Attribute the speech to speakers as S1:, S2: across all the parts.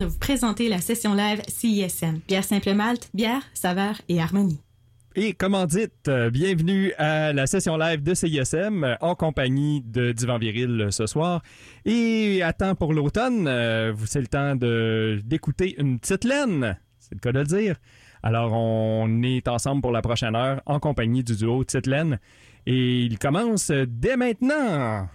S1: de vous présenter la session live CISM. Bière simple malte, bière, saveur et harmonie.
S2: Et comment dites, euh, bienvenue à la session live de CISM euh, en compagnie de Divan Viril euh, ce soir. Et à temps pour l'automne, vous c'est le temps de d'écouter une petite laine, c'est le cas de le dire. Alors on est ensemble pour la prochaine heure en compagnie du duo Tite Laine et il commence dès maintenant.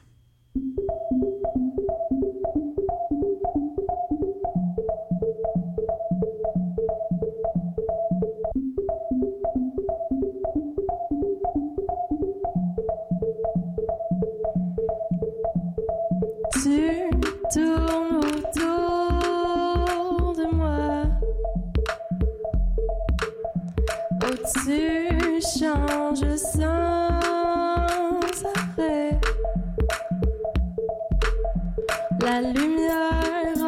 S3: Autour de moi. Au-dessus, change sans arrêt. La lumière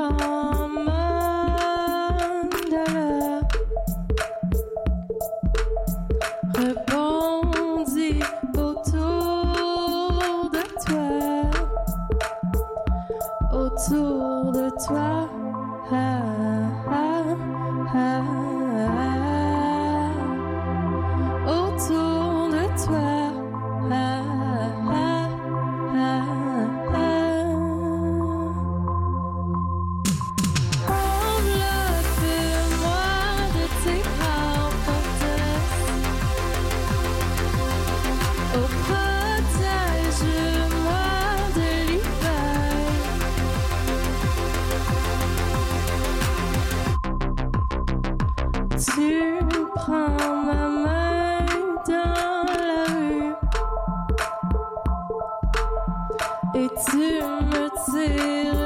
S3: et tu me tires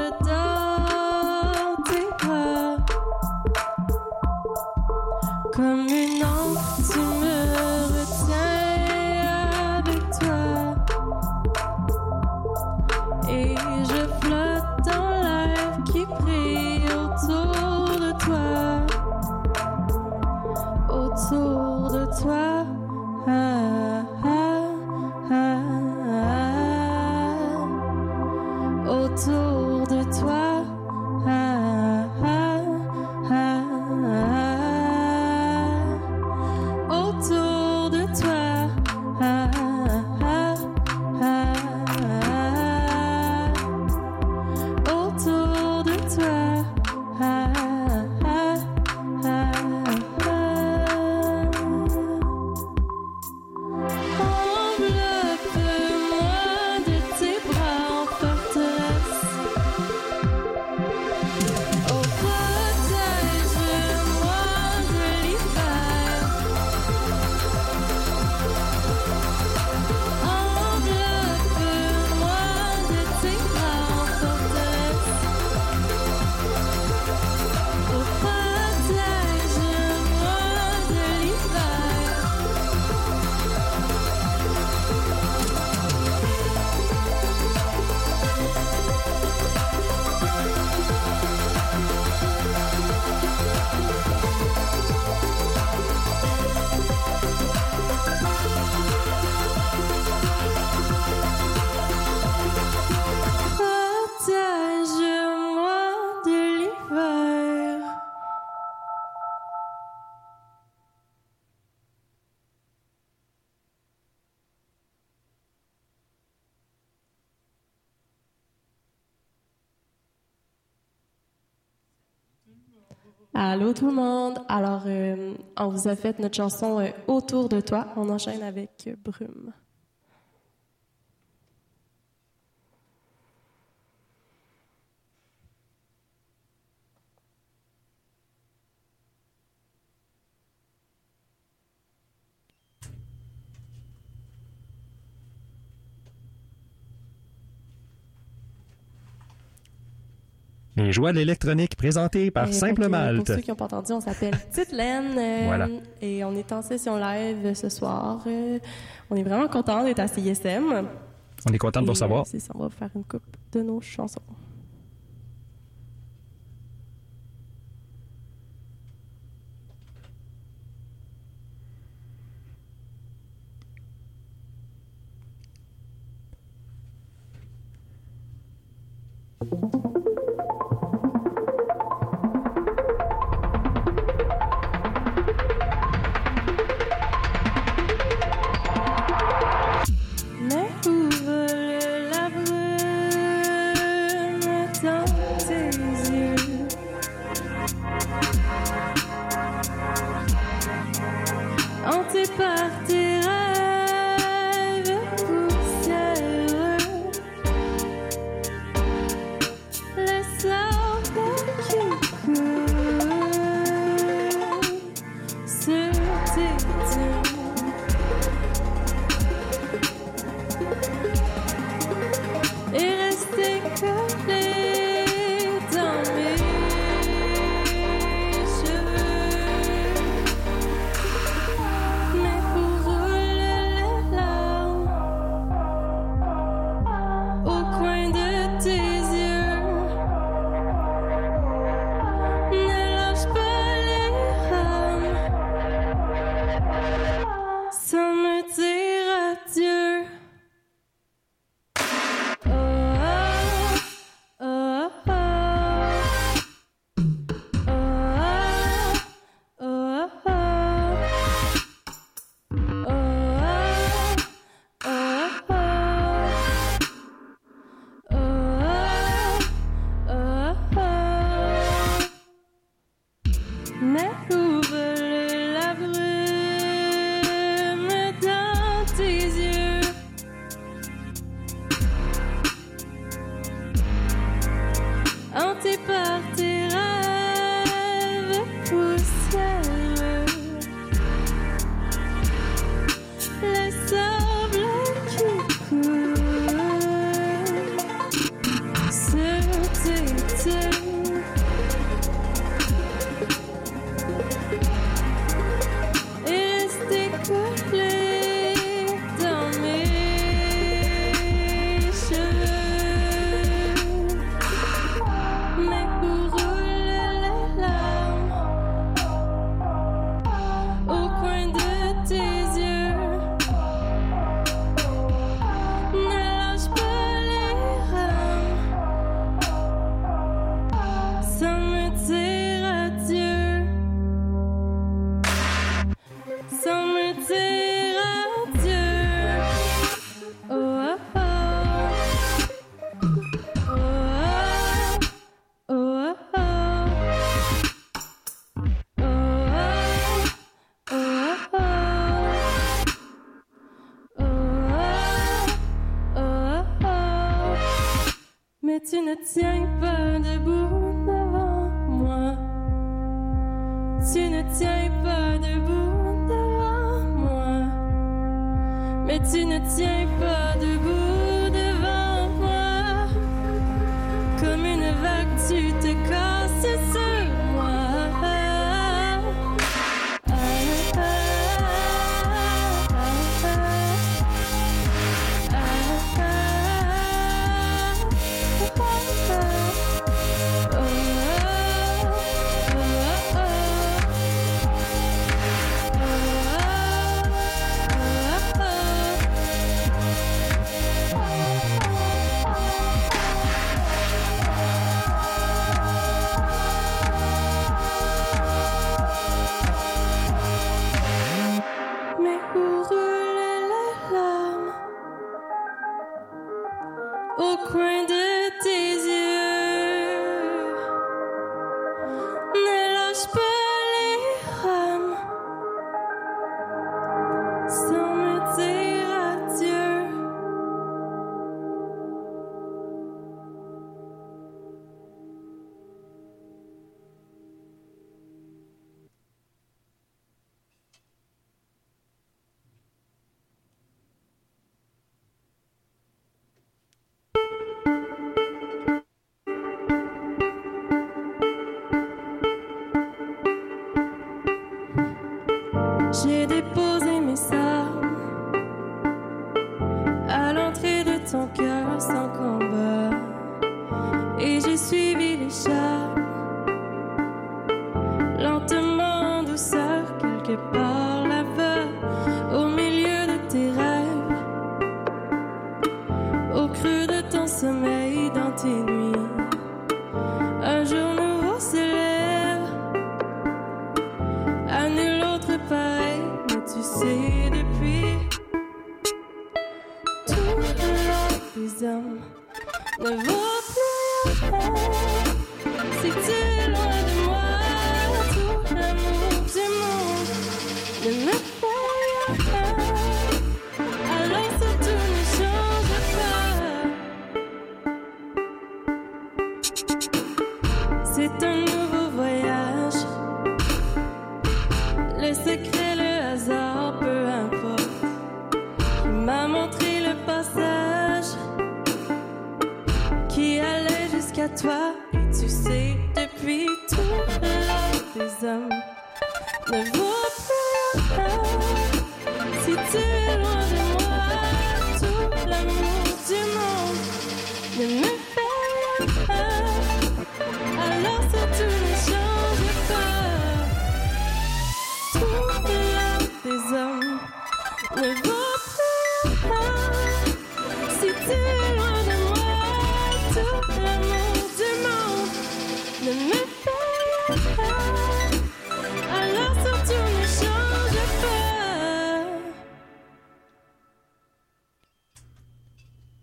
S3: Allô tout le monde. Alors, euh, on vous a fait notre chanson euh, Autour de toi. On enchaîne avec euh, Brume.
S2: Les joies de l'électronique présentées par
S3: Et
S2: Simple Malte.
S3: Pour ceux qui n'ont pas entendu, on s'appelle Petite Laine. euh,
S2: Voilà.
S3: Et on est en session live ce soir. Euh, on est vraiment content d'être à CISM.
S2: On est content de vous recevoir.
S3: euh, C'est ça, on va faire une coupe de nos chansons.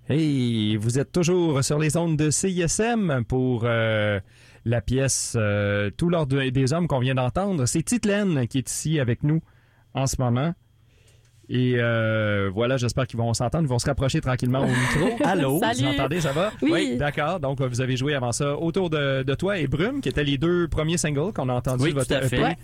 S2: Hey, vous êtes toujours sur les ondes de CISM pour euh, la pièce euh, Tout l'ordre de- des hommes qu'on vient d'entendre. C'est Titelaine qui est ici avec nous en ce moment. Et euh, voilà, j'espère qu'ils vont s'entendre. Ils vont se rapprocher tranquillement au micro. Allô,
S3: Salut.
S2: vous entendez, ça va?
S3: Oui.
S2: d'accord. Donc, vous avez joué avant ça autour de, de toi et Brume, qui étaient les deux premiers singles qu'on a entendus
S4: Oui,
S2: de votre
S4: tout à
S2: EP.
S4: fait.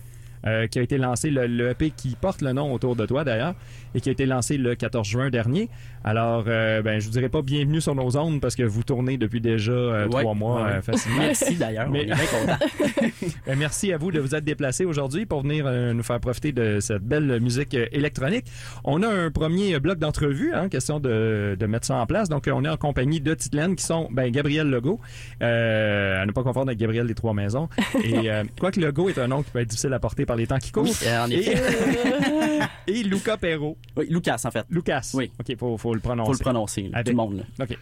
S2: Euh, qui a été lancé, le, le EP qui porte le nom autour de toi d'ailleurs, et qui a été lancé le 14 juin dernier. Alors, euh, ben, je vous dirais pas bienvenue sur nos ondes parce que vous tournez depuis déjà euh,
S4: Ouais,
S2: trois mois
S4: ouais.
S2: euh, facilement.
S4: Merci d'ailleurs,
S2: Mais-
S4: on est bien contents.
S2: Ben, merci à vous de vous être déplacés aujourd'hui pour venir euh, nous faire profiter de cette belle musique électronique. On a un premier bloc d'entrevue, hein, question de, de mettre ça en place. Donc, on est en compagnie de Titelaine qui sont ben, Gabriel Legault, euh, à ne pas confondre avec Gabriel des Trois Maisons. Et euh, quoique Legault est un nom qui peut être difficile à porter par les temps qui courent.
S4: En
S2: Et,
S4: effet.
S2: et Luca Perrault.
S4: Oui, Lucas, en fait.
S2: Lucas.
S4: Oui.
S2: OK, faut, faut le prononcer.
S4: Faut le prononcer, là,
S2: Avec-
S4: tout le monde. là.
S2: OK.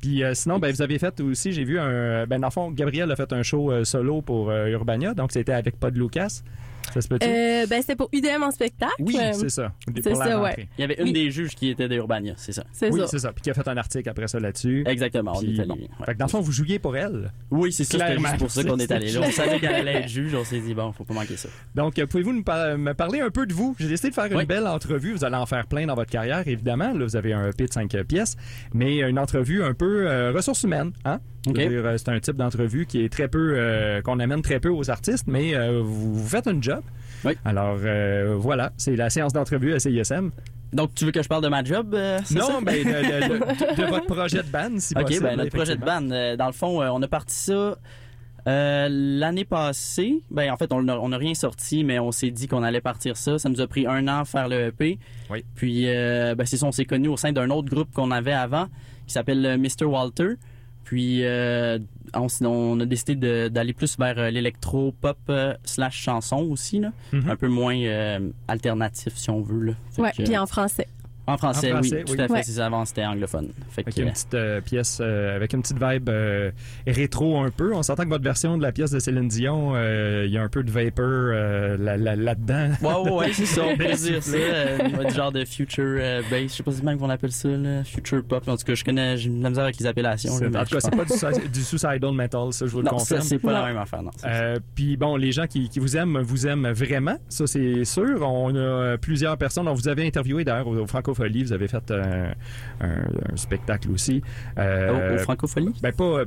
S2: Puis euh, sinon, ben, vous avez fait aussi, j'ai vu un. Ben, dans le fond, Gabriel a fait un show euh, solo pour euh, Urbania, donc c'était avec Pod Lucas. Ça se peut-tu?
S3: Euh, ben, c'était pour UDM en spectacle.
S2: oui,
S3: Euh,
S2: c'est ça.
S3: c'est ça, ouais.
S4: Il y avait une
S3: Oui.
S4: des juges qui était de Urbania, c'est ça.
S3: C'est
S2: Oui,
S3: ça.
S2: c'est ça. Puis qui a fait un article après ça là-dessus.
S4: Exactement. on
S2: Puis,
S4: était
S2: bon.
S4: allés- ouais.
S2: Fait que dans le fond, vous jouiez pour elle.
S4: Oui, c'est ça. Juste pour ça qu'on est
S2: C'est-
S4: allé là. On savait qu'elle allait être juge. On s'est dit, bon, faut pas manquer ça.
S2: Donc, euh, pouvez-vous nous par- me parler un peu de vous? J'ai décidé de faire une belle entrevue. Vous allez en faire plein dans votre carrière, évidemment. Là, vous avez un EP de 5 pièces, mais une entrevue un peu euh, ressources humaines. Hein? C'est un type d'entrevue qui est très peu, euh, qu'on amène très peu aux artistes, mais euh, vous, vous faites un job.
S4: Oui.
S2: Alors, euh, voilà, c'est la séance d'entrevue à CISM.
S4: Donc, tu veux que je parle de ma job? euh, c'est ça?
S2: Non, ben, de, de- de- de votre projet de band, si
S4: OK,
S2: possible.
S4: ben, notre projet de band, euh, dans le fond, euh, on a parti ça l'année passée. Ben, en fait, on n'a on a rien sorti, mais on s'est dit qu'on allait partir ça. Ça nous a pris un an faire le EP.
S2: Oui.
S4: Puis, euh, ben, c'est ça, on s'est connus au sein d'un autre groupe qu'on avait avant, qui s'appelle Mr. Walter. Puis, euh, on, a décidé de- d'aller plus vers euh, l'électro-pop euh, slash chanson aussi, là.
S2: Mhm.
S4: un peu moins euh, alternatif, si on veut. Là. Fait
S3: Ouais,
S4: que,
S3: puis en français.
S4: En français,
S2: En français,
S4: oui, tout
S2: oui.
S4: à fait.
S3: Ouais.
S4: C'est avant, c'était anglophone. Fait
S2: Avec
S4: que,
S2: une petite euh, pièce, euh, avec une petite vibe euh, rétro un peu. On s'entend que votre version de la pièce de Céline Dion, euh, il y a un peu de vapor euh, là- là- là-dedans.
S4: Ouais, ouais, ouais, c'est ça, on peut
S2: Belle
S4: dire ça. euh, du genre de future euh, bass. Je sais pas si même qu'on appelle ça, là, future pop. En tout cas, je connais, j'ai de la misère avec les appellations. Là,
S2: en tout cas, c'est pas du, du suicidal metal, ça, je vous le
S4: Non, ça,
S2: confirme.
S4: c'est pas la
S3: Non.
S4: même affaire, non.
S2: Euh, Puis bon, les gens qui, qui vous aiment, vous aiment vraiment, ça c'est sûr. On a plusieurs personnes. On vous avait interviewé d'ailleurs au, au Francophonie, vous avez fait un, un spectacle aussi. Euh,
S4: Au, au Francophonie?
S2: ben pas. euh,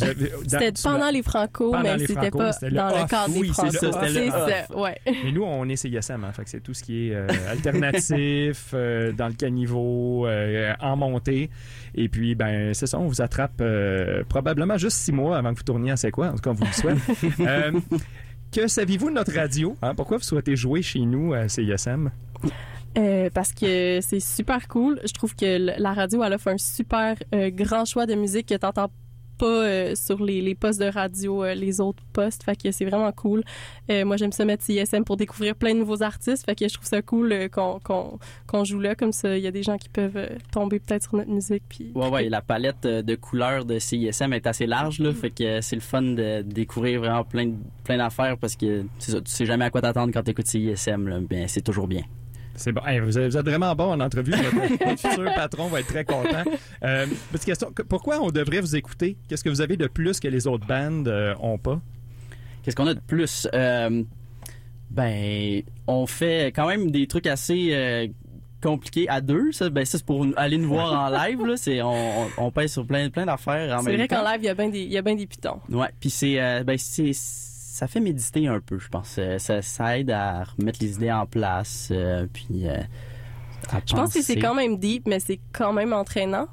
S2: ben,
S3: C'était pendant les Franco,
S2: Pendant
S3: mais c'était pas dans le
S2: off.
S3: cadre
S4: Oui,
S3: des
S4: c'est
S3: Franco.
S4: ça, c'était le
S3: C'est ça, ouais.
S2: Mais nous, on est CISM, hein, fait que c'est tout ce qui est euh, alternatif, euh, dans le caniveau, euh, en montée. Et puis, ben, c'est ça, on vous attrape euh, probablement juste six mois avant que vous tourniez à C'est quoi? En tout cas, on vous le souhaite. Euh, que saviez-vous de notre radio? hein? Pourquoi vous souhaitez jouer chez nous à CISM?
S3: Euh, parce que c'est super cool. Je trouve que la radio, elle offre un super euh, grand choix de musique que t'entends pas euh, sur les, les postes de radio, les autres postes. Fait que c'est vraiment cool. Moi, j'aime ça mettre CISM pour découvrir plein de nouveaux artistes. Fait que je trouve ça cool qu'on joue là. Comme ça, il y a des gens qui peuvent tomber peut-être sur notre musique. Puis
S4: Ouais, ouais, la palette de couleurs de CISM est assez large, là. Fait que c'est le fun de découvrir vraiment plein, plein d'affaires parce que ça, tu sais jamais à quoi t'attendre quand t'écoutes CISM, là. Ben, c'est toujours bien.
S2: C'est bon. Hey, vous, êtes, vraiment bon en entrevue. Votre, votre futur patron va être très content. Euh, petite question. que- Pourquoi on devrait vous écouter? Qu'est-ce que vous avez de plus que les autres bandes euh, ont pas?
S4: Qu'est-ce qu'on a de plus? Euh, ben, on fait quand même des trucs assez euh, compliqués à deux. Ça, ben, ça c'est pour aller nous voir en live. Là. C'est, on, on, on pèse sur plein, plein d'affaires en
S3: c'est
S4: même
S3: vrai
S4: temps.
S3: qu'en live, il y a bien des, il y a bien des pitons.
S4: Ouais, puis c'est, euh, ben, c'est, ça fait méditer un peu, je pense. Euh, Ça, ça aide à remettre les idées en place. euh, puis, euh, à
S3: Je pense que c'est quand même deep, mais c'est quand même entraînant.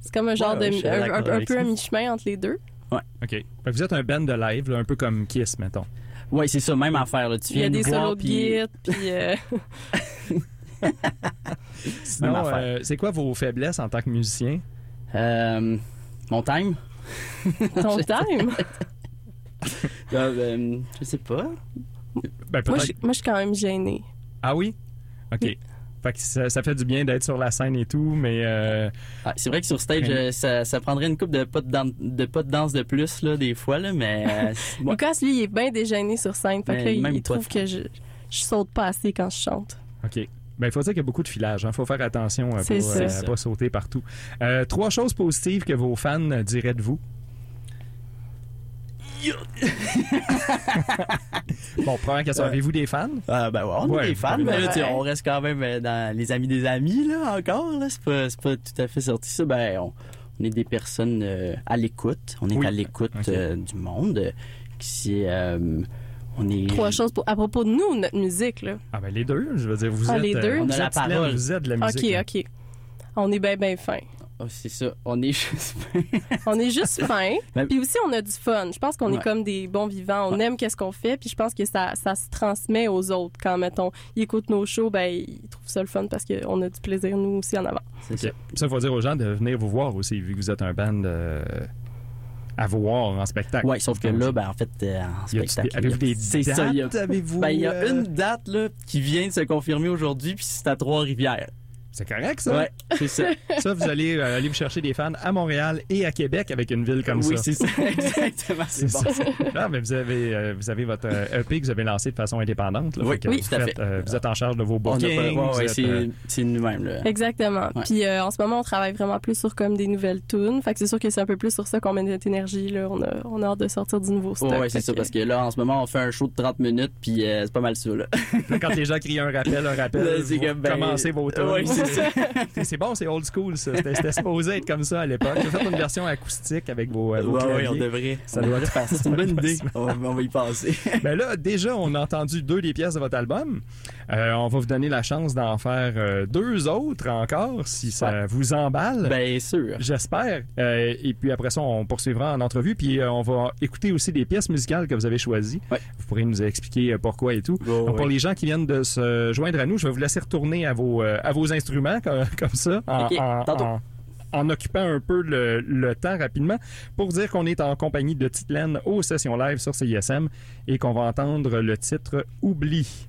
S3: C'est comme un genre
S4: Ouais,
S3: de un, un- un peu
S4: ça.
S3: à mi-chemin entre les deux.
S2: OK. Fait que vous êtes un band de live, là, un peu comme Kiss, mettons.
S4: Ouais, c'est ça, même affaire. Là. Tu
S3: Il y
S4: viens
S3: a des
S4: voir,
S3: solos de
S4: puis-
S3: guitare, puis euh,
S2: Sinon, euh, c'est quoi vos faiblesses en tant que musicien?
S4: Euh, mon time?
S3: ton time?
S4: Euh, je sais pas.
S2: Ben,
S3: Moi, je, moi, je suis quand même gênée.
S2: Ah oui? OK.
S3: Oui.
S2: Fait que ça, ça fait du bien d'être sur la scène et tout, mais euh,
S4: Ah, c'est vrai que sur stage,
S2: Ouais.
S4: euh, ça, ça prendrait une coupe de pas de, dan- de pas de danse de plus, là, des fois, là, mais. euh.
S3: Lucas, lui, il est bien dégêné sur scène. Fait que là, il,
S4: même
S3: il
S4: pas
S3: trouve que je, je saute pas assez quand je chante.
S2: OK. Ben, il faut dire qu'il y a beaucoup de filage. Il faut faire attention à pas, euh,
S4: C'est
S2: pas sauter partout. Euh, trois choses positives que vos fans diraient de vous. bon, première question.
S4: Ouais.
S2: Avez-vous des fans?
S4: Ah, ben ouais, on
S2: Ouais,
S4: est des fans, mais là, tu on reste quand même euh, dans les amis des amis, là, encore, là. C'est pas, c'est pas tout à fait sorti, ça. Ben, on, on est des personnes euh, à l'écoute. On est
S2: Oui.
S4: à l'écoute
S2: Ok.
S4: euh, du monde. qui, on est.
S3: Trois choses pour, à propos de nous, notre musique. Là.
S2: Ah ben les deux, je veux dire, vous
S3: Ah,
S2: êtes...
S3: les deux?
S4: On a la parole.
S2: Vous êtes de la
S3: OK,
S2: musique. hein.
S3: OK. On est bien, bien fin.
S4: Ah, c'est ça. On est juste.
S3: On est juste fin.
S4: Ben-
S3: Puis aussi, on a du fun. Je pense qu'on
S4: Ouais.
S3: est comme des bons vivants. On
S4: Ouais.
S3: aime qu'est-ce qu'on fait. Puis je pense que ça, ça se transmet aux autres. Quand, mettons, ils écoutent nos shows, ben, ils trouvent ça le fun parce qu'on a du plaisir, nous aussi, en avant.
S4: c'est ça.
S2: Ça, il faut dire aux gens de venir vous voir aussi, vu que vous êtes un band euh, à voir en spectacle.
S4: Ouais, sauf que là, ben, en fait, euh, en spectacle.
S2: Avez-vous des
S4: c'est
S2: dates?
S4: ça, il y a-. Ben, il y a
S2: euh,
S4: une date là, qui vient de se confirmer aujourd'hui, puis c'est à Trois-Rivières.
S3: C'est correct, ça?
S4: Ouais, c'est ça.
S3: Ça, vous allez euh, aller vous chercher des fans à Montréal et à Québec avec une ville comme
S4: oui,
S3: ça.
S4: c'est ça. Exactement, c'est
S3: C'est
S4: bon.
S3: ça. Non, mais vous avez, euh, vous avez votre euh, EP que vous avez lancé de façon indépendante. là.
S4: Oui,
S3: Fait
S4: oui,
S3: vous
S4: tout à fait.
S3: euh, vous êtes en charge de vos bookings.
S4: pas- ouais,
S3: vous
S4: ouais,
S3: êtes,
S4: c'est
S3: euh,
S4: nous-mêmes, là.
S5: Exactement.
S4: Ouais.
S5: Puis euh, en ce moment, on travaille vraiment plus sur comme des nouvelles tunes. Fait que c'est sûr que c'est un peu plus sur ça qu'on met notre énergie. Là. On, a, on a hâte de sortir du nouveau stock.
S4: Ouais, ouais, c'est ça,
S5: que-
S4: parce que là, en ce moment, on fait un show de 30 minutes, puis euh, c'est pas mal ça, là.
S3: Quand les gens crient un rappel, un rappel,
S4: Là, c'est
S3: vous
S4: comme, ben,
S3: commencez vos tours.
S4: C'est
S3: bon, c'est old school, ça. C'était c'était supposé être comme ça à l'époque. Vous faites une version acoustique avec vos, euh, vos
S4: Ouais, ouais, on devrait.
S3: Ça
S4: on
S3: doit
S4: devrait faire ça. C'est une bonne idée.
S3: facile.
S4: On va, on va y passer.
S3: Ben là, déjà, on a entendu deux des pièces de votre album. Euh, on va vous donner la chance d'en faire euh, deux autres encore, si ça vous emballe.
S4: Bien sûr.
S3: J'espère. Euh, et puis après ça, on poursuivra en entrevue. Puis euh, on va écouter aussi des pièces musicales que vous avez choisies.
S4: Ouais.
S3: Vous pourrez nous expliquer pourquoi et tout.
S4: Oh,
S3: Donc, pour
S4: oui.
S3: les gens qui viennent de se joindre à nous, je vais vous laisser retourner à vos, euh, à vos instruments comme, comme ça, en,
S4: Ok,
S3: en-
S4: tantôt.
S3: en- en occupant un peu le, le temps rapidement, pour dire qu'on est en compagnie de Titelaine aux sessions live sur CISM et qu'on va entendre le titre Oublie.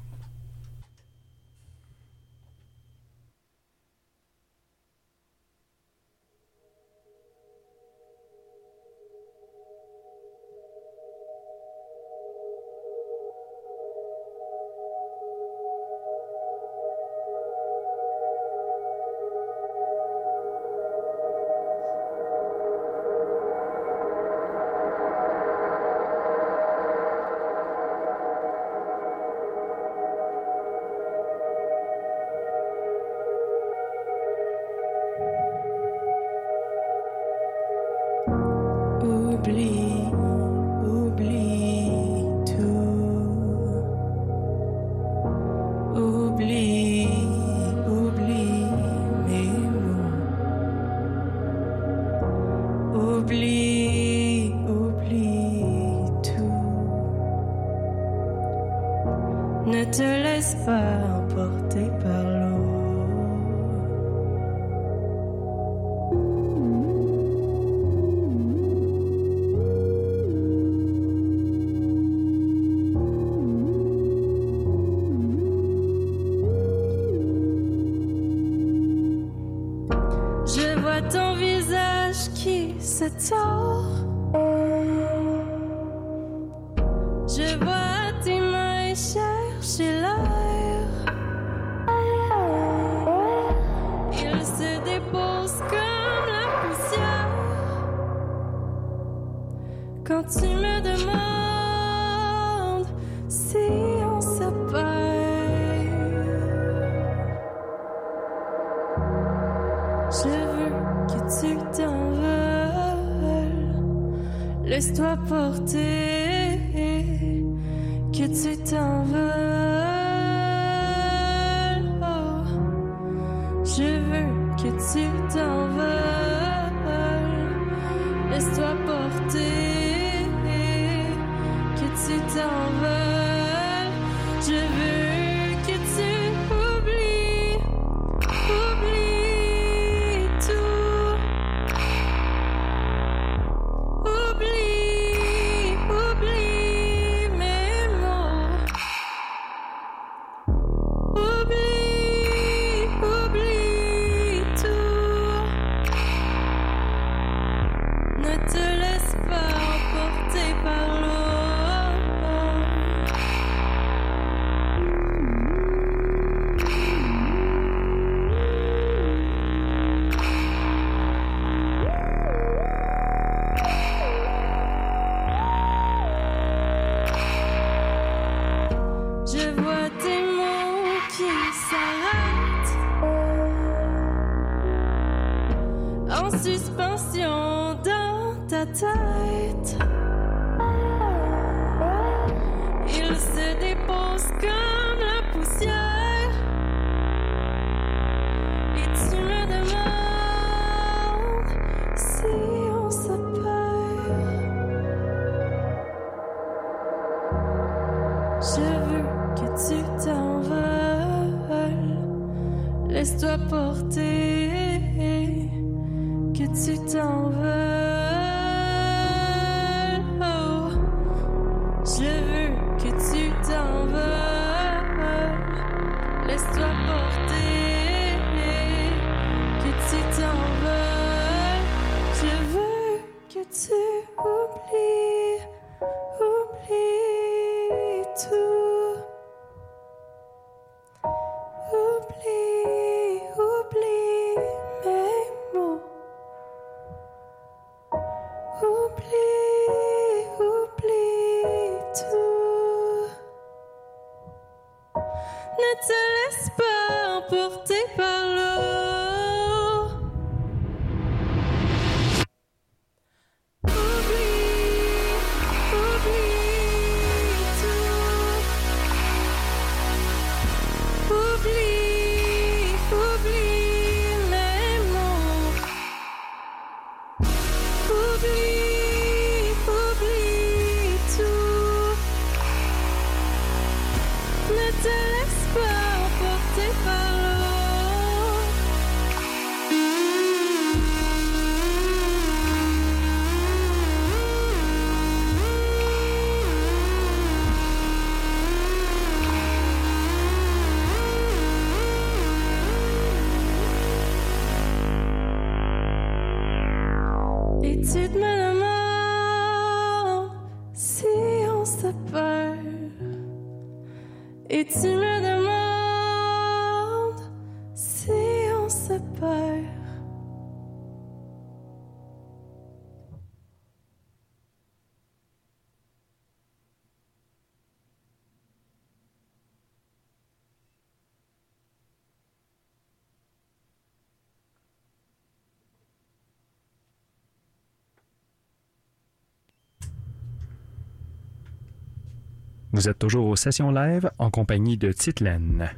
S3: to listen.
S2: Vous êtes toujours aux sessions live en compagnie de Titlaine.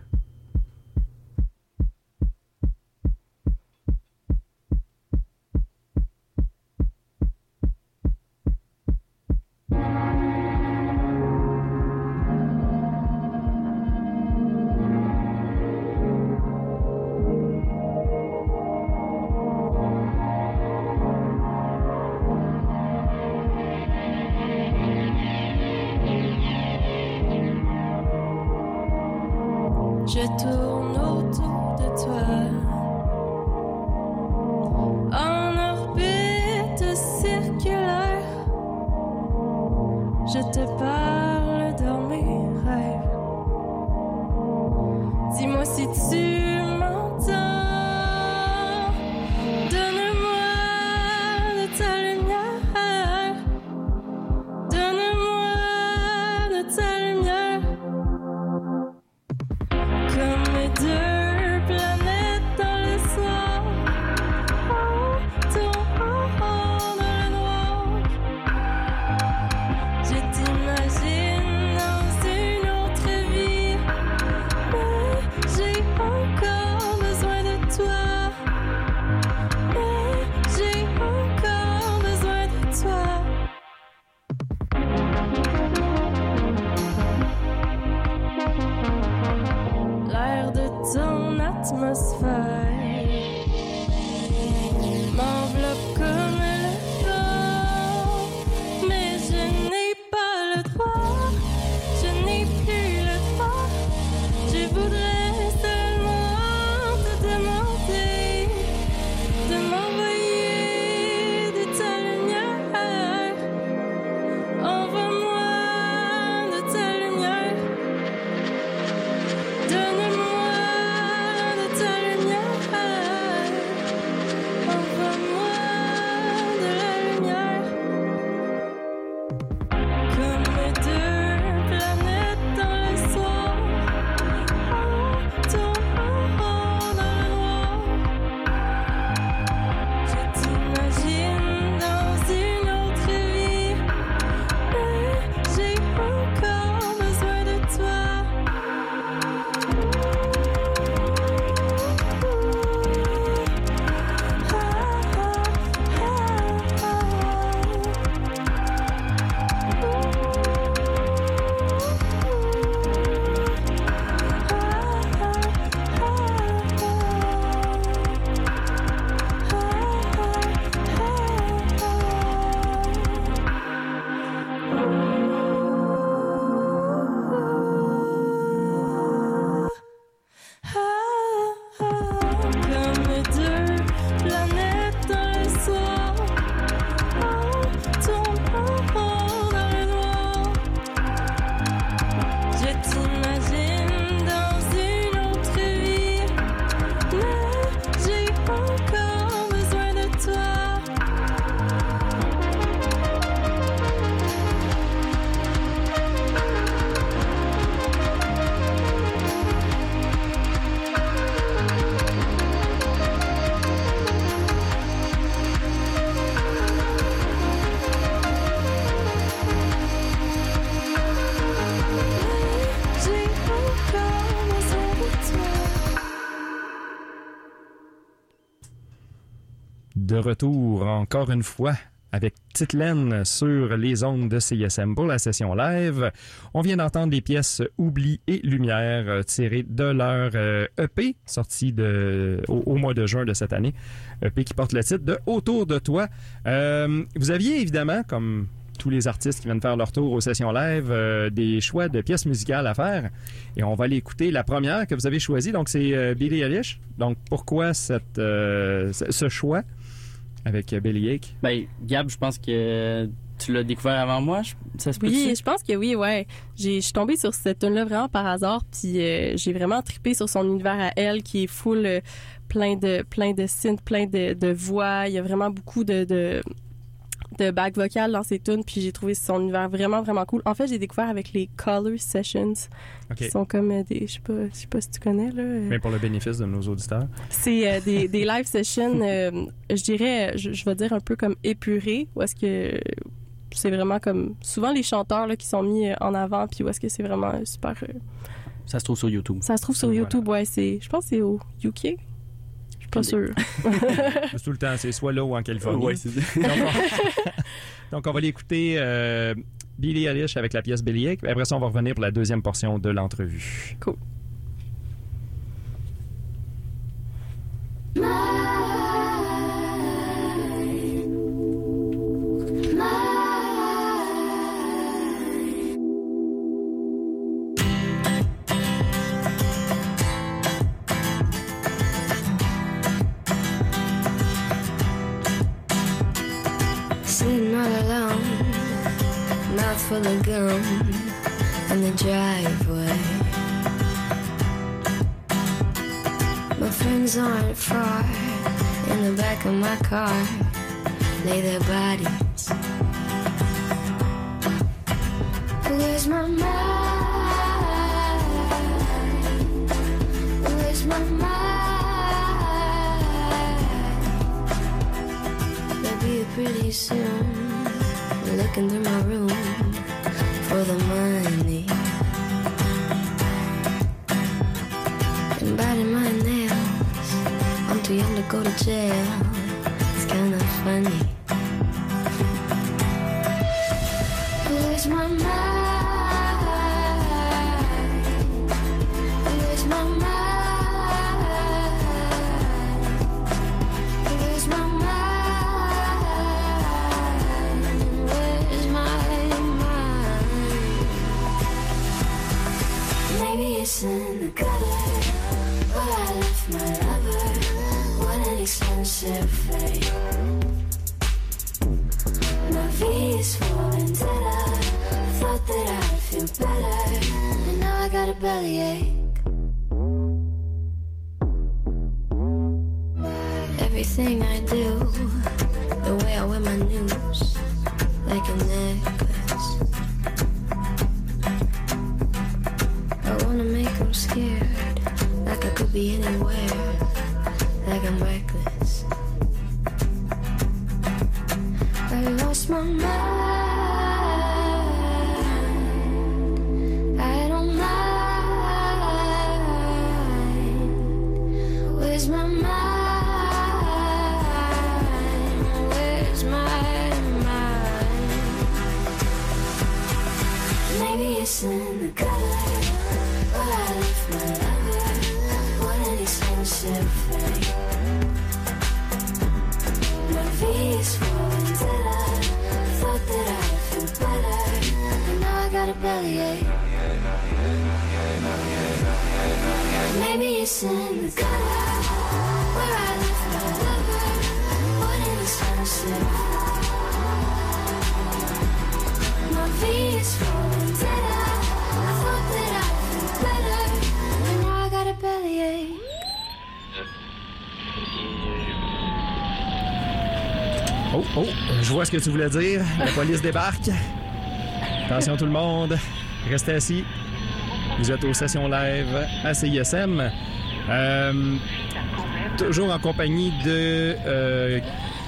S2: Retour encore une fois avec Petite Laine sur les ondes de CISM pour la session live. On vient d'entendre les pièces Oubli et Lumière euh, tirées de leur euh, EP sorti au, mois de juin de cette année. EP qui porte le titre de Autour de toi. Euh, vous aviez évidemment, comme tous les artistes qui viennent faire leur tour aux sessions live, des choix de pièces musicales à faire. Et on va aller écouter la première que vous avez choisie. Donc, c'est euh, Billie Eilish. Donc, pourquoi ce choix? Avec euh, Billy Ake?
S4: Ben, Gab, je pense que tu l'as découvert avant moi. je- Ça se peut
S3: Oui, je pense que oui, ouais. J'ai, je suis tombée sur cette tune-là vraiment par hasard, puis euh, j'ai vraiment trippé sur son univers à elle, qui est full, euh, plein de, plein de synths, plein de, de voix. Il y a vraiment beaucoup de, de, de back vocales dans ses tunes, puis j'ai trouvé son univers vraiment, vraiment cool. En fait, j'ai découvert avec les Color Sessions,
S2: OK.
S3: qui sont comme euh, des, je sais pas, je sais pas si tu connais, là. euh,
S2: Mais pour le bénéfice de nos auditeurs.
S3: c'est euh, des, des live sessions, euh, je dirais, je, je vais dire un peu comme épurées, où est-ce que c'est vraiment comme souvent les chanteurs là, qui sont mis en avant, puis où est-ce que c'est vraiment super. euh,
S4: Ça se trouve sur YouTube.
S3: ça se trouve sur
S2: Voilà.
S3: YouTube, ouais, c'est, je pense que c'est au UK. Pas sûre.
S2: Tout le temps, c'est soit là ou en Californie.
S4: Ouais, c'est
S2: Donc, on... Donc, on va l'écouter euh, Billie Eilish avec la pièce Billy Ake. Après ça, on va revenir pour la deuxième portion de l'entrevue.
S3: Cool.
S6: Mouth full of gum in the driveway. My friends aren't far in the back of my car, lay their bodies. Where's my mind? Where's my mind? Maybe pretty soon. Looking through my room for the money. And biting my nails. I'm too young to go to jail. It's kinda funny. Bellyache.
S2: Oh, oh, je vois ce que tu voulais dire. La police débarque. Attention tout le monde. Restez assis. Vous êtes aux sessions live à CISM. Euh, toujours en compagnie de euh,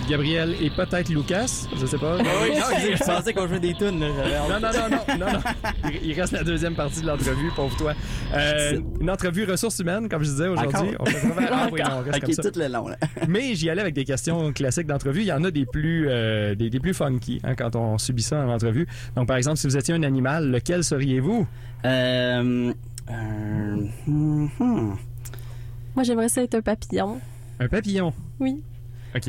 S2: Gabriel et peut-être Lucas, je sais pas.
S4: Ah oui, non, je pensais qu'on jouait des tunes. là.
S2: Non, non, non, non, non, non. Il- reste la deuxième partie de l'entrevue, pauvre toi. Euh, une entrevue ressources humaines, comme je disais aujourd'hui. On fait vraiment- Ah oui, non, on reste
S4: Ok,
S2: comme ça.
S4: tout le long, là.
S2: Mais j'y allais avec des questions classiques d'entrevue. Il y en a des plus, euh, des, des plus funky hein, quand on subit ça en entrevue. Donc, par exemple, si vous étiez un animal, lequel seriez-vous?
S4: Euh, euh, hmm, hmm.
S3: Moi, j'aimerais ça être un papillon.
S2: Un papillon?
S3: Oui.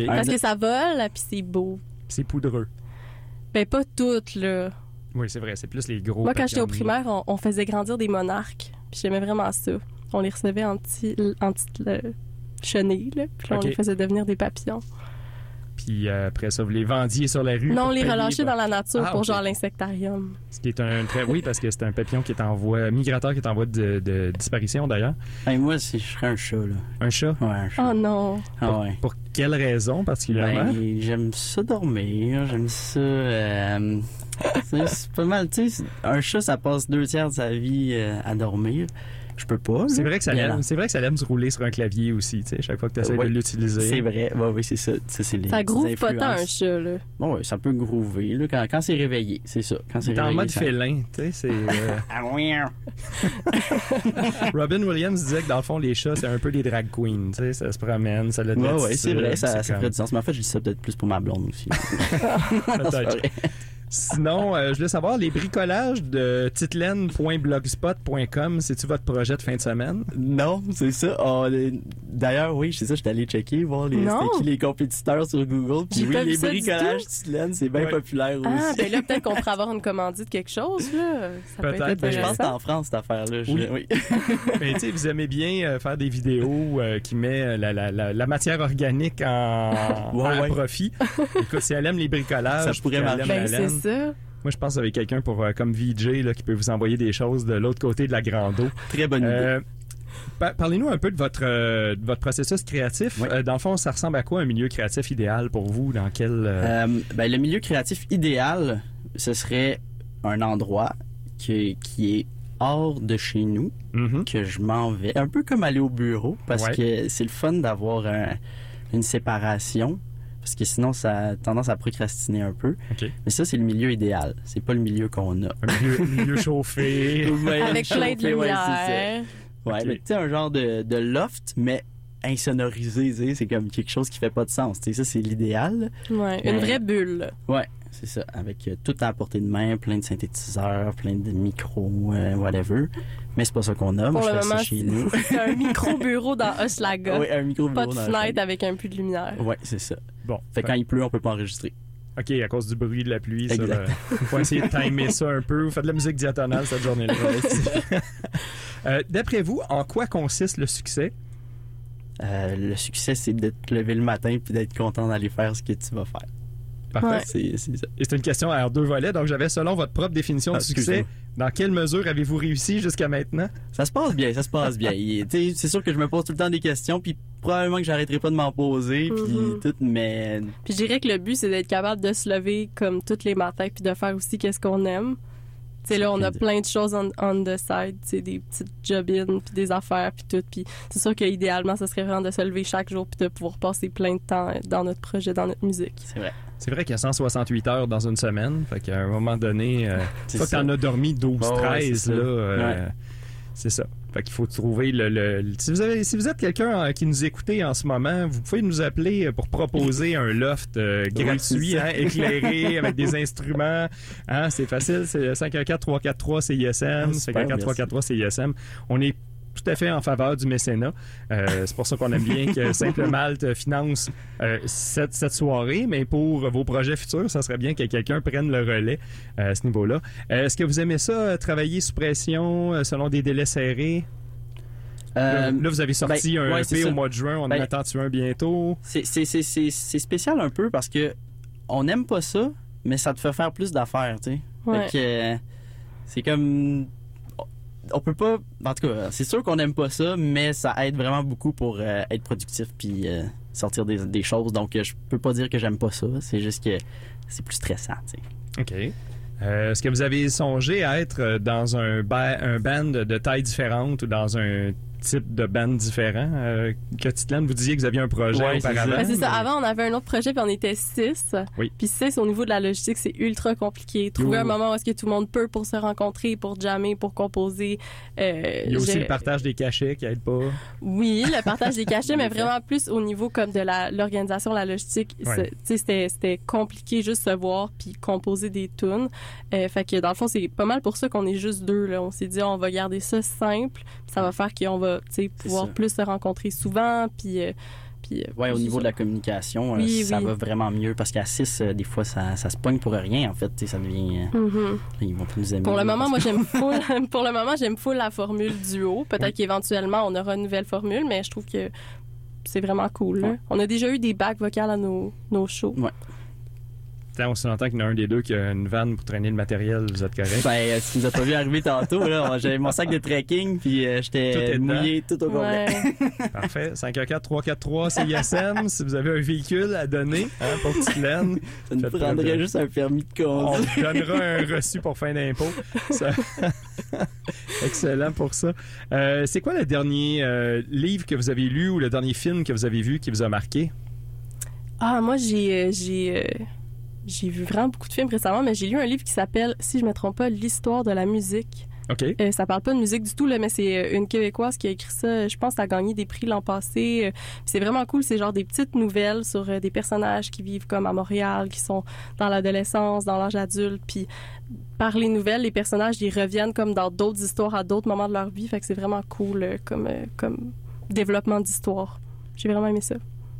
S3: Parce que ça vole, puis c'est beau.
S2: C'est poudreux.
S3: Ben, pas toutes, là.
S2: Oui, c'est vrai. C'est plus les gros.
S3: Moi, quand j'étais au primaire, on, on faisait grandir des monarques. Puis j'aimais vraiment ça. On les recevait en petites euh, chenilles, là. Puis on les faisait devenir des papillons.
S2: Puis euh, après ça, vous les vendiez sur la rue.
S3: non, on
S2: pour
S3: les relâchait dans la nature
S2: Ah,
S3: pour genre l'insectarium.
S2: Ce qui est un très. Oui, parce que c'est un papillon qui est en voie. migrateur qui est en voie de, de disparition d'ailleurs.
S4: Hey, moi, si je serais un chat, là.
S2: Un chat?
S4: Ouais, un chat.
S3: Oh non.
S4: Ah ouais.
S2: Pour quelle raison particulièrement?
S4: Ben, j'aime ça dormir, j'aime ça. euh, c'est pas mal, tu sais. Un chat, ça passe deux tiers de sa vie euh, à dormir. Je peux pas.
S2: C'est vrai que ça l'aime. C'est vrai que ça l'aime se rouler sur un clavier aussi, tu sais, chaque fois que tu essaies
S4: Ouais.
S2: de l'utiliser.
S4: C'est vrai. Ouais, oui, c'est ça. Ça, c'est les
S3: Ça groove pas tant un chat, là.
S4: Bon, ouais, ça peut groover, là, quand, quand c'est réveillé, c'est ça. Quand c'est
S2: en mode
S4: ça-
S2: félin, tu sais, c'est... euh,
S4: Ah.
S2: Robin Williams disait que dans le fond, les chats, c'est un peu des drag queens, tu sais, ça se promène, ça de
S4: Ouais, ouais, c'est vrai, ça, ça
S2: comme-
S4: ferait du sens. Mais en fait, je dis ça peut-être plus pour ma blonde aussi.
S2: Peut-être. Sinon, euh, je voulais savoir, les bricolages de titelaine.blogspot.com, c'est-tu votre projet de fin de semaine?
S4: Non, c'est ça. On est- D'ailleurs, oui, c'est ça, j'étais allé checker, voir les, qui compétiteurs sur Google. Puis oui, les bricolages
S3: tout.
S4: Titelaine, c'est bien
S2: Ouais.
S4: populaire
S3: Ah,
S4: aussi.
S3: ben là, peut-être qu'on pourrait avoir une commandite de quelque chose, là. Peut
S2: Peut-être,
S3: être
S2: ben,
S4: Je pense que c'est en France, cette affaire-là.
S2: Oui.
S4: oui.
S2: Mais tu sais, vous aimez bien euh, faire des vidéos euh, qui met la, la, la, la matière organique en,
S4: Ouais,
S2: à
S4: ouais.
S2: profit. Écoute, si elle aime les bricolages,
S4: Ça pourrait marcher.
S3: Ça.
S2: moi je pense que vous avez quelqu'un pour euh, comme VJ là, qui peut vous envoyer des choses de l'autre côté de la grande eau.
S4: Très bonne idée.
S2: Euh, pa- Parlez-nous un peu de votre, euh, de votre processus créatif.
S4: Oui.
S2: Euh, dans le fond, ça ressemble à quoi un milieu créatif idéal pour vous? Dans quel... euh,
S4: Euh, ben, le milieu créatif idéal, ce serait un endroit qui, qui est hors de chez nous,
S2: mhm.
S4: que je m'en vais. Un peu comme aller au bureau, parce
S2: Ouais.
S4: que c'est le fun d'avoir un- une séparation. Parce que sinon, ça a tendance à procrastiner un peu. Mais ça, c'est le milieu idéal. C'est pas le milieu qu'on a.
S2: Un milieu, milieu chauffé.
S4: Ouais,
S3: Avec plein de
S4: chauffé, ouais, c'est ça.
S3: lumière.
S4: Ouais,
S2: Ok.
S4: mais tu sais, un genre de, de loft, mais insonorisé, c'est comme quelque chose qui fait pas de sens. Ça, c'est l'idéal.
S3: Ouais, une
S4: Mais-
S3: vraie bulle.
S4: Ouais, c'est ça. Avec euh, tout à portée de main, plein de synthétiseurs, plein de micros, euh, whatever. Mais c'est pas ça qu'on a. Moi,
S3: Pour
S4: je
S3: le
S4: fais ça
S3: moment,
S4: chez nous.
S3: c'est un micro-bureau dans Hochelaga.
S4: oui, un micro
S3: Pas de fenêtre avec un peu de lumière.
S4: Ouais, c'est ça.
S2: Bon.
S4: Fait que quand il pleut, on peut pas enregistrer.
S2: OK, à cause du bruit de la pluie. Ça,
S4: Exact.
S2: là. faut essayer de timer ça un peu. Vous faites de la musique diatonale cette journée-là. Euh, D'après vous, en quoi consiste le succès?
S4: Euh, le succès, c'est de te lever le matin puis d'être content d'aller faire ce que tu vas faire.
S2: Parfait.
S3: Ouais.
S4: C'est ça.
S2: Et c'est une question à deux volets. Donc, j'avais selon votre propre définition
S4: Ah,
S2: du succès. Dans quelle mesure avez-vous réussi jusqu'à maintenant?
S4: Ça se passe bien, ça se passe bien. C'est sûr que je me pose tout le temps des questions, puis probablement que j'arrêterai pas de m'en poser, puis
S3: Mhm.
S4: tout, mais
S3: Puis je dirais que le but, c'est d'être capable de se lever comme tous les matins puis de faire aussi qu'est-ce qu'on aime. Tu sais, là, on a plein de choses on, on the side, tu sais, des petites job-ins, puis des affaires, puis tout. Puis c'est sûr qu'idéalement, ça serait vraiment de se lever chaque jour puis de pouvoir passer plein de temps dans notre projet, dans notre musique.
S4: c'est vrai.
S2: C'est vrai qu'il y a 168 heures dans une semaine. Fait qu'à un moment donné, euh, une fois que
S4: ça.
S2: t'en as dormi 12,
S4: Oh, ouais,
S2: 13,
S4: c'est ça.
S2: là, euh,
S4: Ouais.
S2: c'est ça. Fait qu'il faut trouver le... le- si, vous avez, si vous êtes quelqu'un euh, qui nous écoutez en ce moment, vous pouvez nous appeler pour proposer un loft euh, gratuit, hein, éclairé, avec des instruments. Hein, c'est facile, c'est 514-343-CISM,
S4: Ah, super,
S2: 514-343-CISM. On est tout à fait en faveur du mécénat. Euh, c'est pour ça qu'on aime bien que Simple Malte finance euh, cette, cette soirée, mais pour vos projets futurs, ça serait bien que quelqu'un prenne le relais euh, à ce niveau-là. Euh, Est-ce que vous aimez ça, travailler sous pression, selon des délais serrés? Là,
S4: Euh,
S2: là, vous avez sorti
S4: ben,
S2: un
S4: ouais,
S2: EP
S4: c'est
S2: au mois de juin, on
S4: Ben,
S2: en attend-tu un bientôt?
S4: c'est- c'est c'est- c'est- c'est spécial un peu parce que on n'aime pas ça, mais ça te fait faire plus d'affaires, tu sais.
S3: Ouais.
S4: C'est comme on peut pas en tout cas, c'est sûr qu'on n'aime pas ça, mais ça aide vraiment beaucoup pour euh, être productif puis euh, sortir des, des choses. Donc euh, je peux pas dire que j'aime pas ça, c'est juste que c'est plus stressant, tu sais.
S2: OK. Est-ce que vous avez songé à être dans un, ba- un band de taille différente ou dans un types de bandes différents. Euh, vous disiez que vous aviez un projet
S4: Ouais,
S2: auparavant.
S3: Ben, c'est ça.
S2: mais-
S3: Avant, on avait un autre projet, puis on était six.
S2: Oui.
S3: Puis six, au niveau de la logistique, c'est ultra compliqué. Trouver
S2: Oui.
S3: un moment où est-ce que tout le monde peut pour se rencontrer, pour jammer, pour composer. Euh,
S2: Il y a aussi le partage des cachets qui aide pas.
S3: Oui, le partage des cachets, mais vraiment plus au niveau comme de la l'organisation, la logistique.
S2: Ouais.
S3: Tu sais, C'était compliqué juste se voir puis composer des tunes. Euh, fait que dans le fond, c'est pas mal pour ça qu'on est juste deux. Là. On s'est dit, on va garder ça simple. puis ça va faire qu'on va pouvoir plus se rencontrer souvent. Puis, euh, puis, euh,
S4: Ouais, au niveau
S3: ça.
S4: de la communication, euh,
S3: Oui,
S4: ça
S3: oui.
S4: va vraiment mieux parce qu'à 6, des fois, ça, ça se pogne pour rien, en fait. Ça devient.
S3: Mhm.
S4: Ils vont pas nous aimer.
S3: Pour le moment, moi j'aime full. pour le moment, j'aime full la formule duo. Peut-être qu'éventuellement on aura une nouvelle formule, mais je trouve que c'est vraiment cool.
S4: Ouais.
S3: On a déjà eu des bacs vocales à nos, nos shows.
S2: Putain, on s'entend qu'il y en a un des deux qui a une vanne pour traîner le matériel, vous êtes correct?
S4: Ben, tu nous as pas vu arriver tantôt, là. J'avais mon sac de trekking, puis euh,
S2: Tout est
S4: j'étais
S2: dedans.
S4: mouillé tout au complet.
S3: Ouais.
S2: Parfait. 514-343 CISM, si vous avez un véhicule à donner hein, pour Titlan.
S4: Ça nous prendrait juste un permis de
S2: On
S4: conduire.
S2: vous donnera un reçu pour fin d'impôt. Ça- Excellent pour ça. Euh, c'est quoi le dernier euh, livre que vous avez lu ou le dernier film que vous avez vu qui vous a marqué?
S3: Ah, moi j'ai j'ai euh, j'ai vu vraiment beaucoup de films récemment, mais j'ai lu un livre qui s'appelle, si je me trompe pas, l'histoire de la musique.
S2: OK.
S3: Euh, ça parle pas de musique du tout, là, mais c'est euh, une Québécoise qui a écrit ça. Je pense qu'elle a gagné des prix l'an passé. Euh, C'est vraiment cool. C'est genre des petites nouvelles sur euh, des personnages qui vivent comme à Montréal, qui sont dans l'adolescence, dans l'âge adulte. Puis par les nouvelles, les personnages, ils reviennent comme dans d'autres histoires à d'autres moments de leur vie. Fait que c'est vraiment cool euh, comme, comme développement d'histoire. J'ai vraiment aimé ça.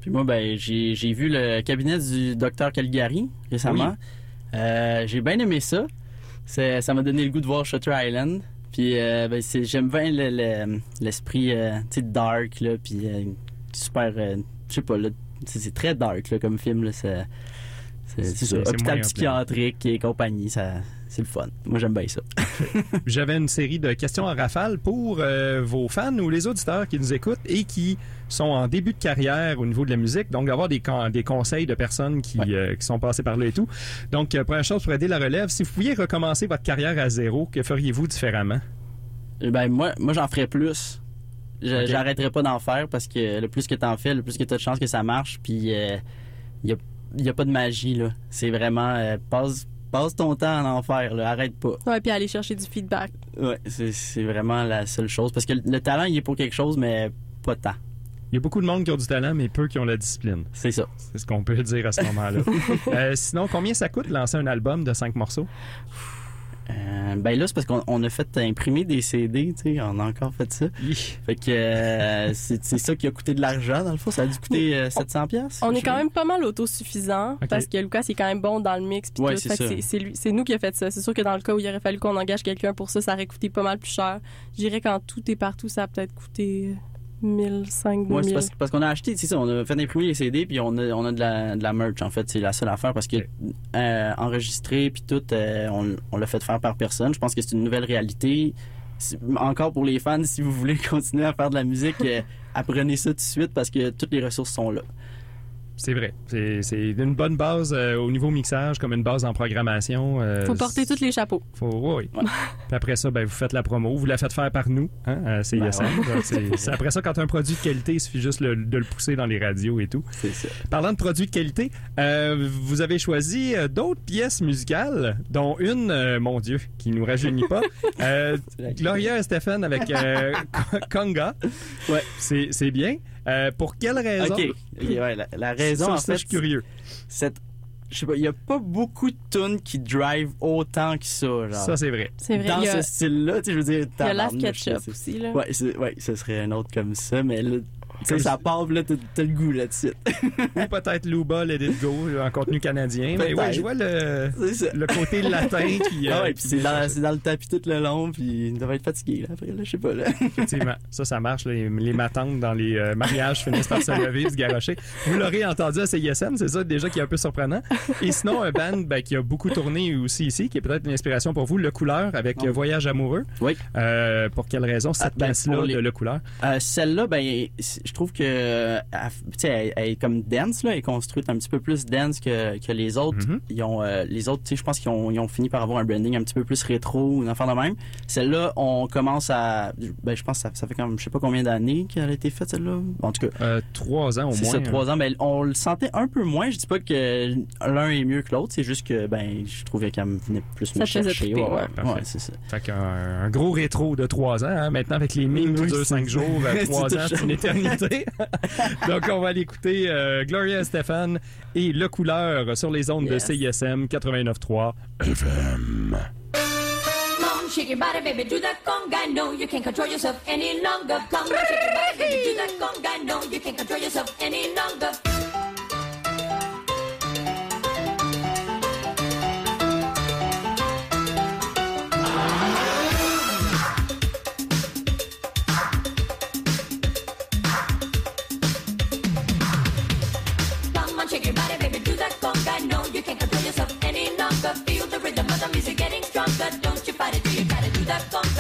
S4: Puis moi, ben, j'ai j'ai vu le cabinet du docteur Caligari récemment. Euh, j'ai bien aimé ça. C'est- Ça m'a donné le goût de voir Shutter Island. Puis euh, ben, c'est- j'aime bien le- le- l'esprit euh, dark, là, puis super... je sais pas, là, c'est c'est très dark là, comme film. là, C'est c'est- ça. Hôpital psychiatrique et compagnie, ça, c'est le fun. Moi, j'aime bien ça.
S2: J'avais une série de questions en rafale pour euh, vos fans ou les auditeurs qui nous écoutent et qui sont en début de carrière au niveau de la musique. Donc, d'avoir des, con- des conseils de personnes qui,
S4: Ouais.
S2: euh, qui sont passées par là et tout. Donc, euh, première chose pour aider la relève, si vous pouviez recommencer votre carrière à zéro, que feriez-vous différemment?
S4: Eh Ben, moi, moi j'en ferais plus. J'arrêterais pas d'en faire parce que le plus que t'en fais, le plus que t'as de chances que ça marche. Puis, il n'y a, y a pas de magie, là. C'est vraiment. euh, passe, passe ton temps à en faire, là. Arrête pas.
S3: Ouais, puis aller chercher du feedback.
S4: Ouais, c'est c'est vraiment la seule chose. Parce que le, le talent, il est pour quelque chose, mais pas tant.
S2: Il y a beaucoup de monde qui ont du talent, mais peu qui ont la discipline.
S4: C'est ça.
S2: C'est ce qu'on peut dire à ce moment-là. Euh, sinon, combien ça coûte lancer un album de cinq morceaux?
S4: Euh, ben là, c'est parce qu'on on a fait imprimer des CD, tu sais. On a encore fait ça.
S2: Hi.
S4: Fait que euh, c'est ça qui a coûté de l'argent, dans le fond. Ça a dû coûter euh, 700$. piastres,
S3: On
S4: je
S3: est
S4: sais
S3: quand même pas mal autosuffisant parce que Lucas est quand même bon dans le mix
S4: Ouais, c'est
S3: nous qui a fait ça. C'est sûr que dans le cas où il aurait fallu qu'on engage quelqu'un pour ça, ça aurait coûté pas mal plus cher. Je dirais qu'en tout et partout, ça a peut-être coûté 1005
S4: Ouais,
S3: 2000.
S4: c'est parce, parce qu'on a acheté, c'est ça, on a fait imprimer les CD puis on a, on a de, la, de la merch en fait, c'est la seule affaire parce que
S2: Ok.
S4: euh, enregistrer puis tout, euh, on, on l'a fait faire par personne. Je pense que c'est une nouvelle réalité. Encore pour les fans, si vous voulez continuer à faire de la musique, euh, apprenez ça tout de suite parce que toutes les ressources sont là.
S2: C'est vrai. C'est une bonne base euh, au niveau mixage, comme une base en programmation. euh,
S3: Faut porter tous les chapeaux.
S2: Faut, oui.
S4: Ouais.
S2: Puis après ça, ben, vous faites la promo. Vous la faites faire par nous. Hein, à CISM.
S4: Ben
S2: C'est- c'est- après ça, quand un produit de qualité, il suffit juste le- de le pousser dans les radios et tout.
S4: C'est ça.
S2: Parlant de produits de qualité, euh, vous avez choisi euh, d'autres pièces musicales, dont une, euh, mon Dieu, qui nous rajeunit pas. Euh, Gloria et Stéphane avec euh, Conga.
S4: Ouais.
S2: C'est c'est bien. Euh, pour quelle raison?
S4: Ok, ouais, la, la raison
S2: Ça,
S4: en
S2: ça,
S4: fait,
S2: je suis curieux.
S4: cette, je sais pas, il y a pas beaucoup de tunes qui drive autant que ça, genre.
S2: Ça, c'est vrai.
S3: C'est vrai.
S4: dans
S3: a,
S4: ce style-là, tu sais, je veux dire,
S3: il y a Last Ketchup aussi. Là.
S4: Ouais, ouais, ce serait un autre comme ça, mais là, sais, ça part, là, t'as le goût là-dessus.
S2: Ou peut-être Luba, Let It Go, en contenu canadien. Mais ouais, je vois le, le côté latin qui.
S4: Ah
S2: euh,
S4: ouais,
S2: qui
S4: puis c'est dans, le tapis tout le long, puis il devrait être fatigué, là, après, là, je sais pas, là.
S2: Effectivement. Ça, ça marche. Les, les matantes dans les euh, mariages finissent par se lever, se garrocher. Vous l'aurez entendu à CISM, c'est ça déjà qui est un peu surprenant. Et sinon, un band ben, qui a beaucoup tourné aussi ici, qui est peut-être une inspiration pour vous, Le Couleur, avec euh, Voyage amoureux.
S4: Oui.
S2: Euh, pour quelle raison cette
S4: Ah, ben, pour les-
S2: de Le Couleur?
S4: Euh, Celle-là, ben, je trouve que euh, elle- tu sais, elle, elle est comme dance là, elle est construite un petit peu plus dance que, que les autres.
S2: Mhm.
S4: Ils ont euh, les autres, tu sais, je pense qu'ils ont, ils ont fini par avoir un branding un petit peu plus rétro ou une affaire de même. Celle-là, on commence à, ben je pense que ça, ça fait comme je sais pas combien d'années qu'elle a été faite celle-là. En tout cas,
S2: Euh, trois ans au
S4: c'est
S2: moins.
S4: ça, trois ans. Ben, on le sentait un peu moins. Je dis pas que l'un est mieux que l'autre. C'est juste que, ben, je trouvais qu'elle me venait plus
S3: Ça
S4: me chercher.
S3: triper,
S4: ouais, ouais,
S3: ouais.
S4: C'est ça.
S2: Fait qu'un un gros rétro de trois ans. hein. Maintenant, avec les mimes
S4: c'est-
S2: cinq jours, trois
S4: c'est
S2: ans, c'est une éternité. Donc, on va aller écouter euh, Gloria Estefan et Le Couleur sur les ondes
S3: Yes.
S2: de CISM 89.3 FM.
S7: On, shake your body, baby, do that conga. No, you can't control yourself any longer. Come on, shake your body, baby, do that conga. No, you can't control yourself any longer. You gotta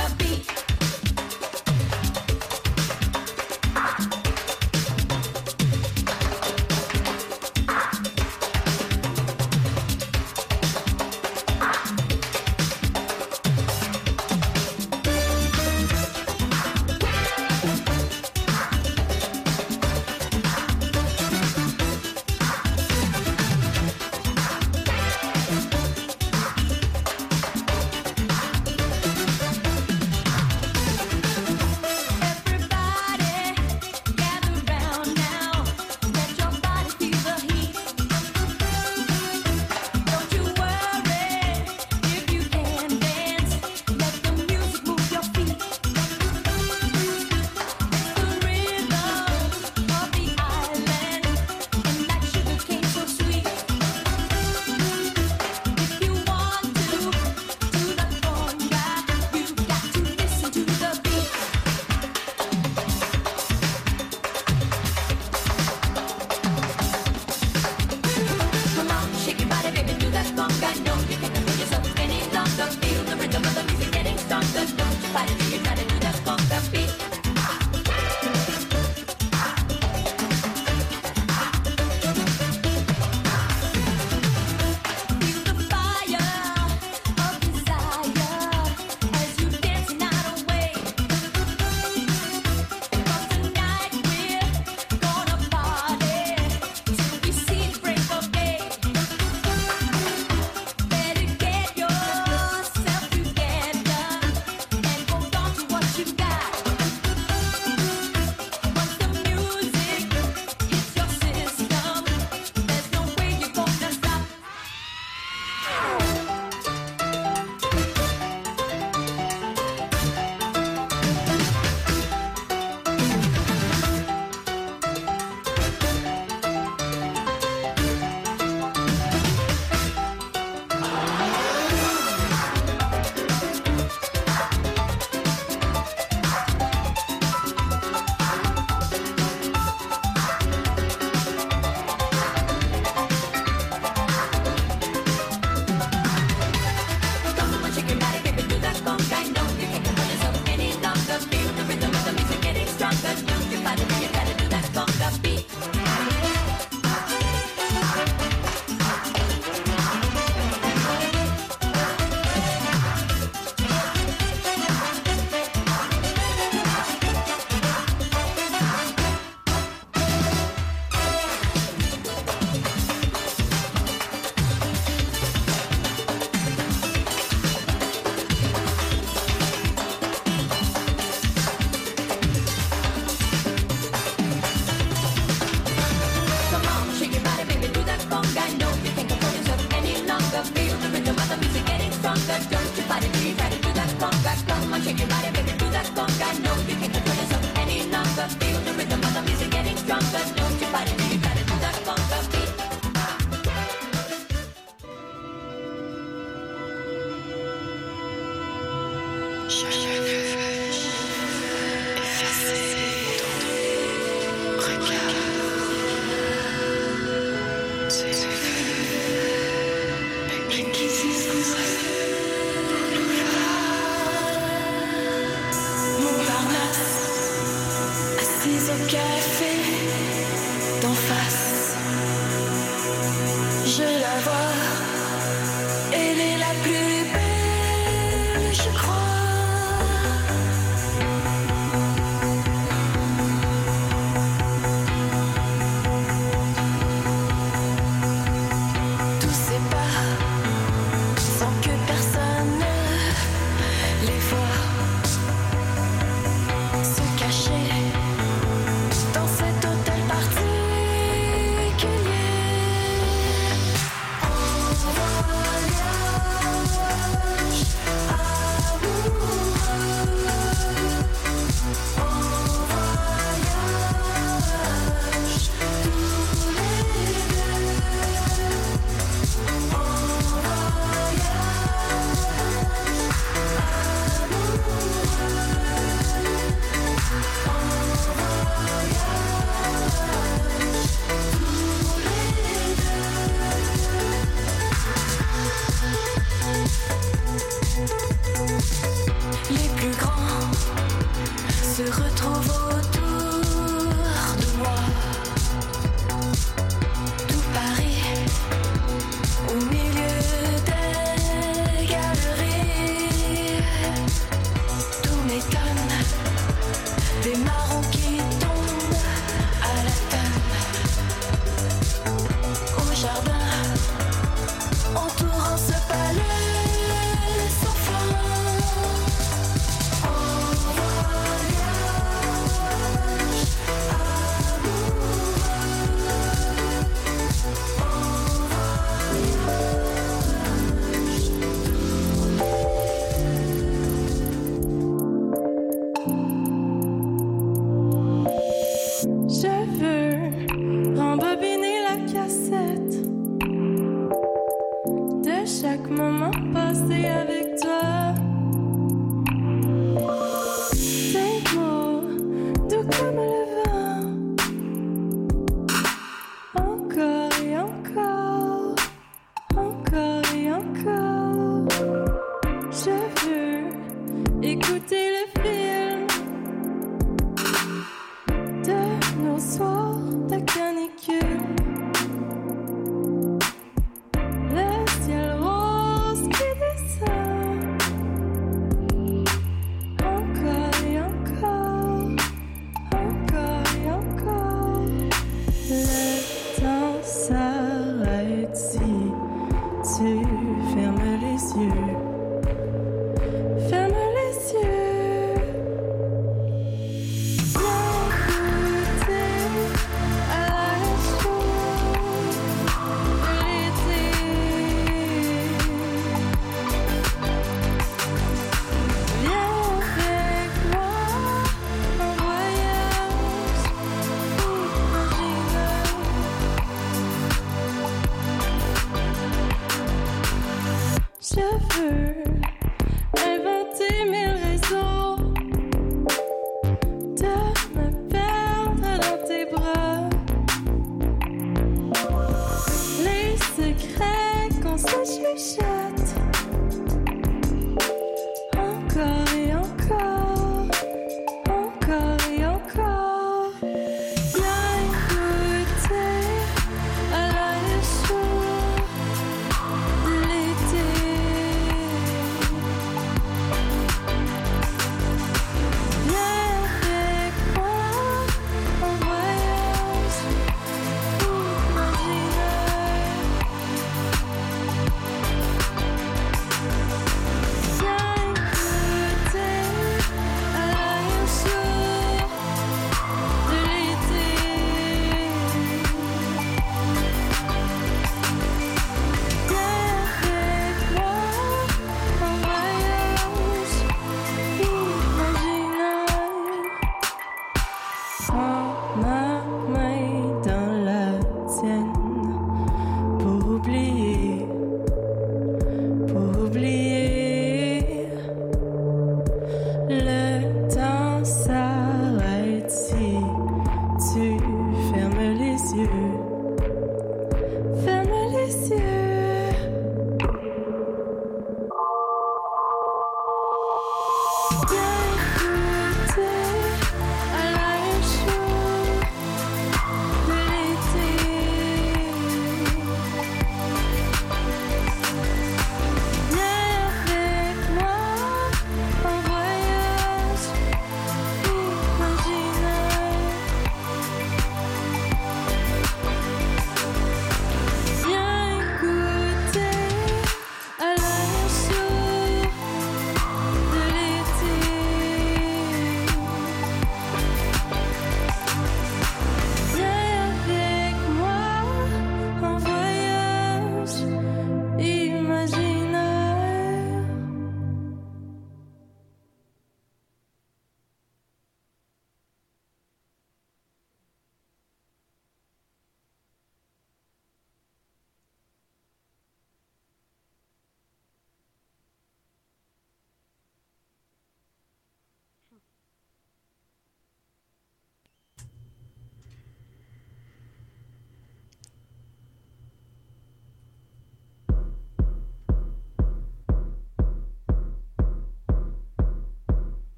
S8: secret quand
S3: ça.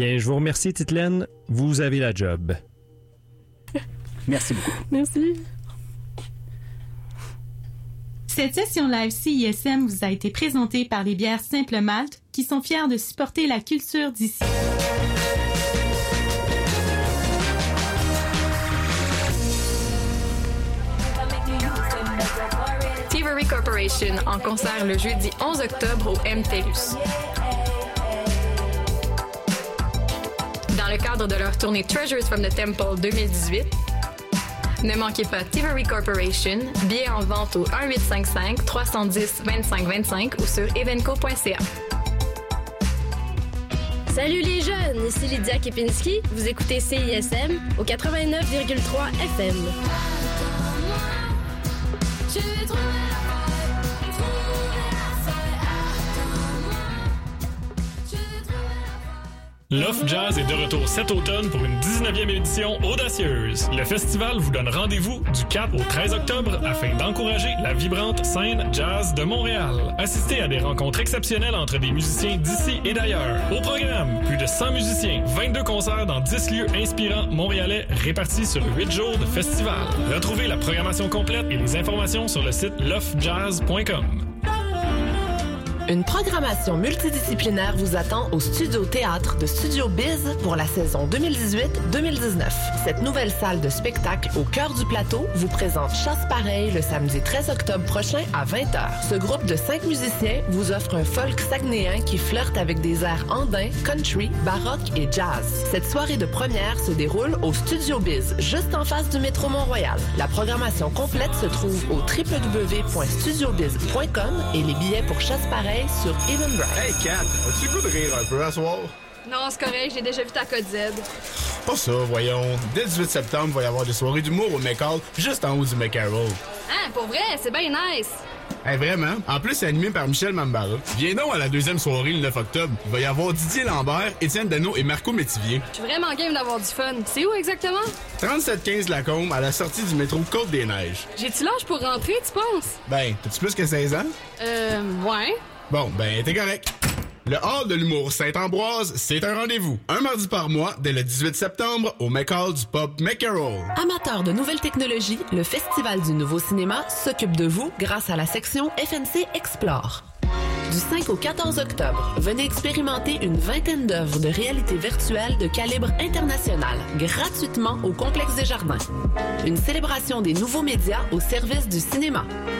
S3: Bien, je vous remercie, Titelaine. Vous avez la job.
S4: Merci beaucoup.
S8: Merci.
S1: Cette session live CISM vous a été présentée par les bières Simple Malte qui sont fiers de supporter la culture d'ici.
S9: Thievery Corporation en concert le jeudi 11 octobre au MTLUS. Le cadre de leur tournée Treasures from the Temple 2018, ne manquez pas Thievery Corporation, billets en vente au 1855 310 25 25 ou sur evenco.ca.
S6: Salut les jeunes, ici Lydia Kepinski. Vous écoutez CISM au 89,3 FM.
S10: L'Off Jazz est de retour cet automne pour une 19e édition audacieuse. Le festival vous donne rendez-vous du 4 au 13 octobre afin d'encourager la vibrante scène jazz de Montréal. Assistez à des rencontres exceptionnelles entre des musiciens d'ici et d'ailleurs. Au programme, plus de 100 musiciens, 22 concerts dans 10 lieux inspirants montréalais répartis sur 8 jours de festival. Retrouvez la programmation complète et les informations sur le site loftjazz.com.
S11: Une programmation multidisciplinaire vous attend au Studio Théâtre de Studio Biz pour la saison 2018-2019. Cette nouvelle salle de spectacle au cœur du plateau vous présente Chasse pareil le samedi 13 octobre prochain à 20h. Ce groupe de cinq musiciens vous offre un folk saguenéen qui flirte avec des airs andins, country, baroque et jazz. Cette soirée de première se déroule au Studio Biz, juste en face du métro Mont-Royal. La programmation complète se trouve au www.studiobiz.com et les billets pour Chasse pareil sur Eventbrite.
S12: Hey Kat, as-tu le goût de rire un peu à soir?
S13: Non, c'est correct, j'ai déjà vu ta code Z.
S12: Pas ça, voyons. Dès le 18 septembre, il va y avoir des soirées d'humour au McCall, juste en haut du McCarroll.
S13: Hein, pour vrai, c'est bien nice.
S12: Hey, vraiment? En plus, c'est animé par Michel Mambara. Viens donc à la deuxième soirée le 9 octobre. Il va y avoir Didier Lambert, Étienne Dano et Marco Métivier.
S13: Je suis vraiment game d'avoir du fun. C'est où exactement?
S12: 3715 Lacombe, à la sortie du métro Côte-des-Neiges.
S13: J'ai-tu l'âge pour rentrer, tu penses?
S12: Ben, t'as-tu plus que 16 ans?
S13: Euh, ouais.
S12: Bon, ben, t'es correct. Le Hall de l'humour Saint-Ambroise, c'est un rendez-vous. Un mardi par mois, dès le 18 septembre, au McCall du pub McCarroll.
S11: Amateur de nouvelles technologies, le Festival du Nouveau Cinéma s'occupe de vous grâce à la section FNC Explore. Du 5 au 14 octobre, venez expérimenter une vingtaine d'œuvres de réalité virtuelle de calibre international, gratuitement au Complexe des Jardins. Une célébration des nouveaux médias au service du cinéma.